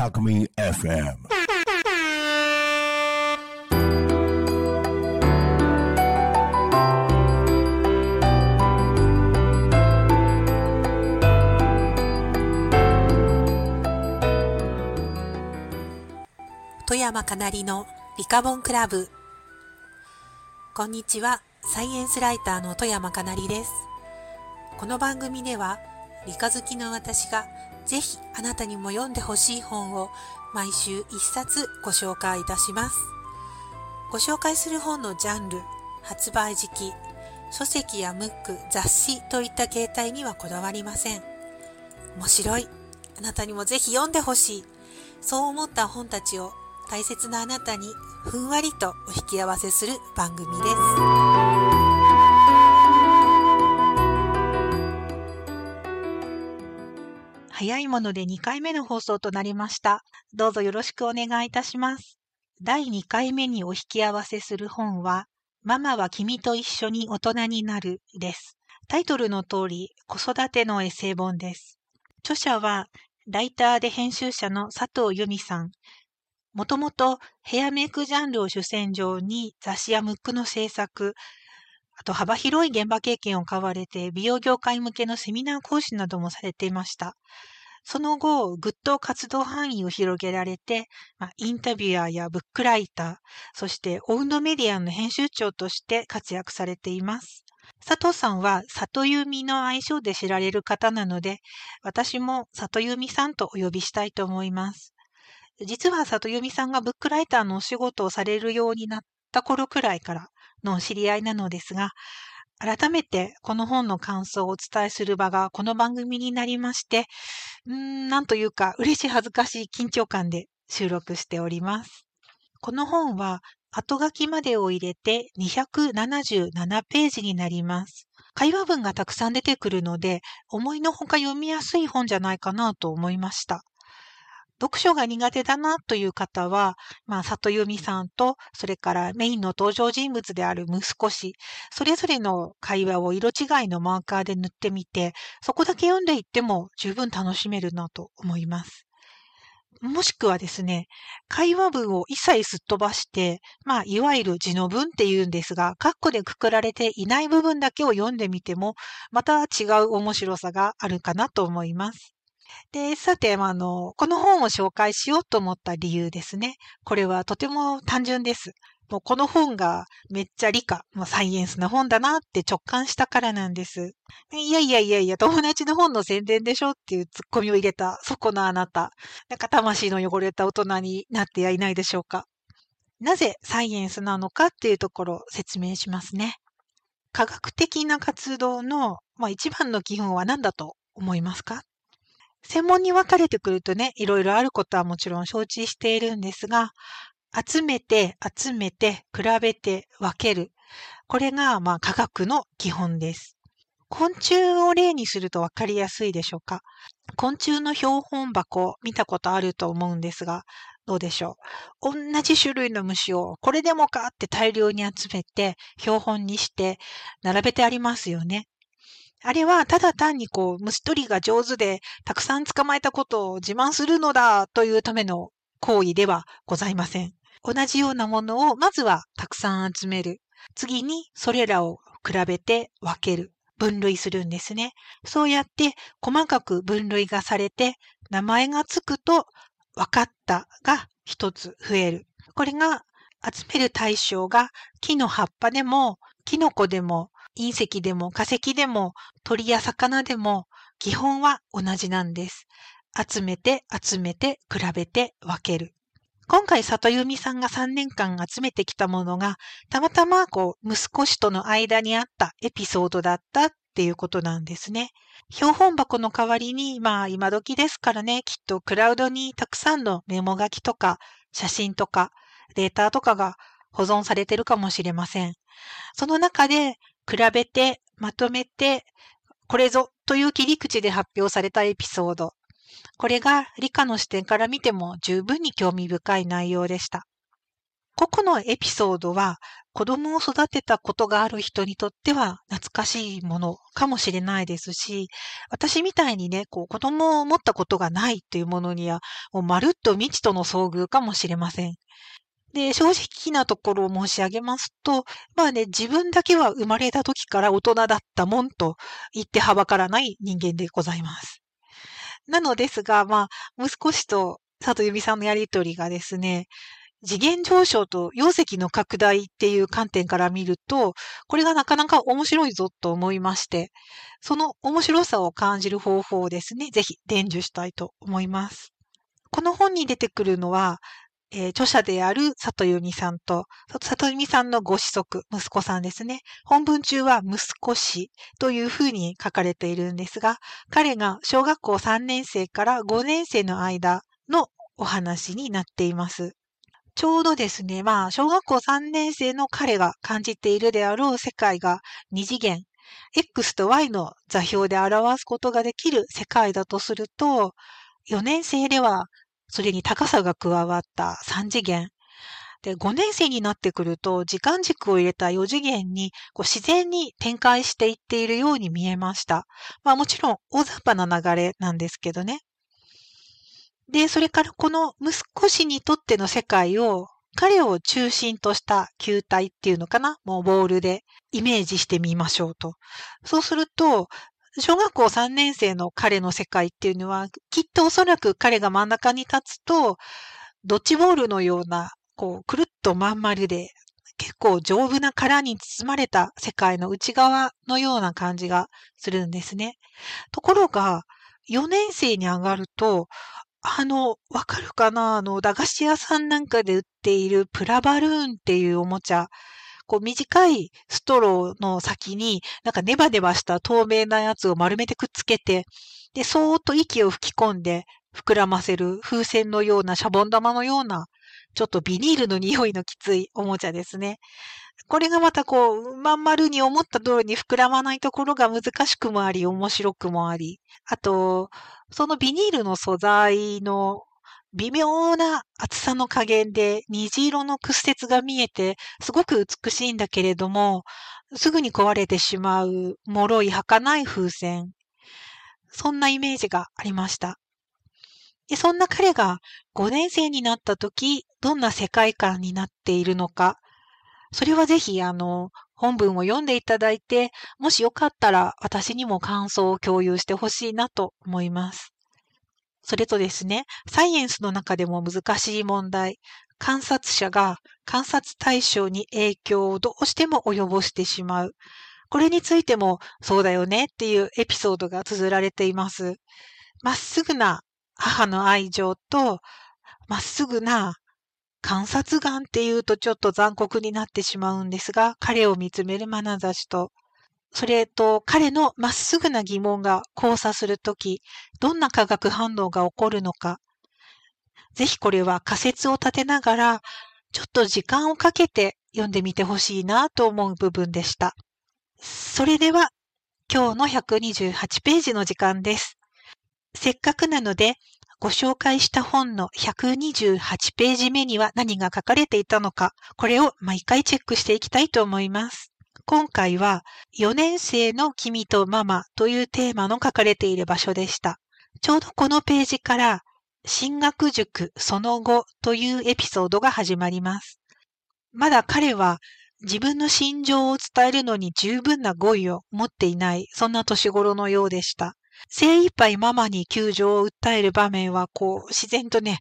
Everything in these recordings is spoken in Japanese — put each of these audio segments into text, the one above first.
Alchemy FM. トヤマカナリのリカボンクラブこんにちはサイエンスライターの富山かなりです。この番組では、理科好きの私がぜひあなたにも読んでほしい本を毎週一冊ご紹介いたします。ご紹介する本のジャンル、発売時期、書籍やムック、雑誌といった形態にはこだわりません。面白い。あなたにもぜひ読んでほしい。そう思った本たちを大切なあなたにふんわりとお引き合わせする番組です。早いもので2回目の放送となりました。どうぞよろしくお願いいたします。第2回目にお引き合わせする本は、ママは君と一緒に大人になるです。タイトルの通り、子育てのエッセイ本です。著者は、ライターで編集者の佐藤由美さん。もともとヘアメイクジャンルを主戦場に雑誌やムックの制作、あと幅広い現場経験を買われて美容業界向けのセミナー講師などもされていました。その後、ぐっと活動範囲を広げられて、まあ、インタビュアーやブックライター、そしてオウンドメディアの編集長として活躍されています。佐藤さんは里由美の愛称で知られる方なので、私も里由美さんとお呼びしたいと思います。実は里由美さんがブックライターのお仕事をされるようになった頃くらいからの知り合いなのですが、改めてこの本の感想をお伝えする場がこの番組になりまして、ん、なんというか嬉しい恥ずかしい緊張感で収録しております。この本は後書きまでを入れて277ページになります。会話文がたくさん出てくるので、思いのほか読みやすい本じゃないかなと思いました。読書が苦手だなという方は、まあ、里由美さんと、それからメインの登場人物である息子氏、それぞれの会話を色違いのマーカーで塗ってみて、そこだけ読んでいっても十分楽しめるなと思います。もしくはですね、会話文を一切すっ飛ばして、まあ、いわゆる字の文っていうんですが、カッコでくくられていない部分だけを読んでみても、また違う面白さがあるかなと思います。で、さて、あの、この本を紹介しようと思った理由ですね。これはとても単純です。もうこの本がめっちゃ理科、もうサイエンスな本だなって直感したからなんです。いやいやいやいや、友達の本の宣伝でしょっていうツッコミを入れた、そこのあなた。なんか魂の汚れた大人になってやいないでしょうか。なぜサイエンスなのかっていうところを説明しますね。科学的な活動の、まあ、一番の基本は何だと思いますか？専門に分かれてくるとね、いろいろあることはもちろん承知しているんですが、集めて、集めて、比べて、分ける。これが、まあ、科学の基本です。昆虫を例にすると分かりやすいでしょうか？昆虫の標本箱、見たことあると思うんですが、どうでしょう？同じ種類の虫を、これでもかって大量に集めて、標本にして、並べてありますよね。あれはただ単にこう虫取りが上手でたくさん捕まえたことを自慢するのだというための行為ではございません。同じようなものをまずはたくさん集める。次にそれらを比べて分ける。分類するんですね。そうやって細かく分類がされて名前がつくと分かったが一つ増える。これが集める対象が木の葉っぱでもキノコでも隕石でも化石でも鳥や魚でも基本は同じなんです。集めて集めて比べて分ける。今回里由美さんが3年間集めてきたものがたまたまこう息子氏との間にあったエピソードだったっていうことなんですね。標本箱の代わりにまあ今時ですからねきっとクラウドにたくさんのメモ書きとか写真とかデータとかが保存されてるかもしれません。その中で比べて、まとめて、これぞという切り口で発表されたエピソード。これが理科の視点から見ても十分に興味深い内容でした。個々のエピソードは子供を育てたことがある人にとっては懐かしいものかもしれないですし、私みたいにね、こう子供を持ったことがないというものには、もうまるっと未知との遭遇かもしれません。で、正直なところを申し上げますと、まあね、自分だけは生まれた時から大人だったもんと言ってはばからない人間でございます。なのですが、まあ、息子氏と佐藤由美さんのやりとりがですね、次元上昇と容積の拡大っていう観点から見ると、これがなかなか面白いぞと思いまして、その面白さを感じる方法をですね、ぜひ伝授したいと思います。この本に出てくるのは、えー、著者である里由美さんと、里由美さんのご子息、息子さんですね。本文中は息子氏というふうに書かれているんですが、彼が小学校3年生から5年生の間のお話になっています。ちょうどですね、まあ、小学校3年生の彼が感じているであろう世界が二次元、X と Y の座標で表すことができる世界だとすると、4年生ではそれに高さが加わった3次元。で、5年生になってくると、時間軸を入れた4次元にこう自然に展開していっているように見えました。まあもちろん大雑把な流れなんですけどね。で、それからこの息子氏にとっての世界を彼を中心とした球体っていうのかな？もうボールでイメージしてみましょうと。そうすると、小学校3年生の彼の世界っていうのは、きっとおそらく彼が真ん中に立つと、ドッジボールのような、こう、くるっとまん丸で、結構丈夫な殻に包まれた世界の内側のような感じがするんですね。ところが、4年生に上がると、あの、わかるかな？あの、駄菓子屋さんなんかで売っているプラバルーンっていうおもちゃ。こう短いストローの先に、なんかネバネバした透明なやつを丸めてくっつけて、で、そーっと息を吹き込んで膨らませる風船のようなシャボン玉のような、ちょっとビニールの匂いのきついおもちゃですね。これがまたこう、まん丸に思った通りに膨らまないところが難しくもあり、面白くもあり。あと、そのビニールの素材の微妙な厚さの加減で虹色の屈折が見えて、すごく美しいんだけれども、すぐに壊れてしまう脆い儚い風船。そんなイメージがありました。でそんな彼が5年生になった時、どんな世界観になっているのか、それはぜひ、あの、本文を読んでいただいて、もしよかったら私にも感想を共有してほしいなと思います。それとですね、サイエンスの中でも難しい問題、観察者が観察対象に影響をどうしても及ぼしてしまう。これについてもそうだよねっていうエピソードが綴られています。まっすぐな母の愛情と、まっすぐな観察眼っていうとちょっと残酷になってしまうんですが、彼を見つめる眼差しと、それと彼のまっすぐな疑問が交差するとき、どんな化学反応が起こるのか。ぜひこれは仮説を立てながら、ちょっと時間をかけて読んでみてほしいなと思う部分でした。それでは、今日の128ページの時間です。せっかくなので、ご紹介した本の128ページ目には何が書かれていたのか、これを毎回チェックしていきたいと思います。今回は4年生の君とママというテーマの書かれている場所でした。ちょうどこのページから進学塾その後というエピソードが始まります。まだ彼は自分の心情を伝えるのに十分な語彙を持っていない、そんな年頃のようでした。精一杯ママに救助を訴える場面は、こう、自然とね、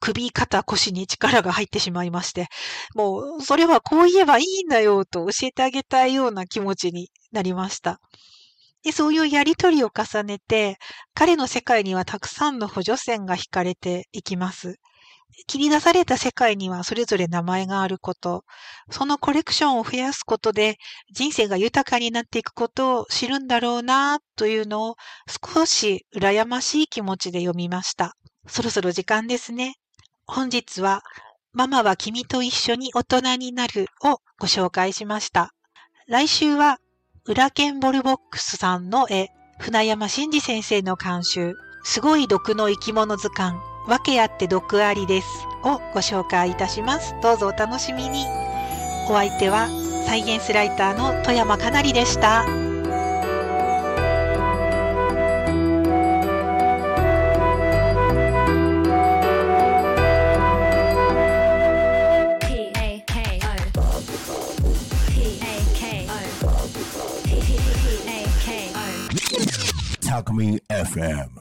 首、肩、腰に力が入ってしまいまして、もう、それはこう言えばいいんだよと教えてあげたいような気持ちになりました。でそういうやりとりを重ねて、彼の世界にはたくさんの補助線が引かれていきます。切り出された世界にはそれぞれ名前があること、そのコレクションを増やすことで人生が豊かになっていくことを知るんだろうなというのを少し羨ましい気持ちで読みました。そろそろ時間ですね。本日はママは君と一緒に大人になるをご紹介しました。来週は裏ケンボルボックスさんの絵、船山真二先生の監修、すごい毒の生き物図鑑、訳あって毒ありです。をご紹介いたします。どうぞお楽しみに。お相手はサイエンスライターの富山かなりでした。Alchemy FM.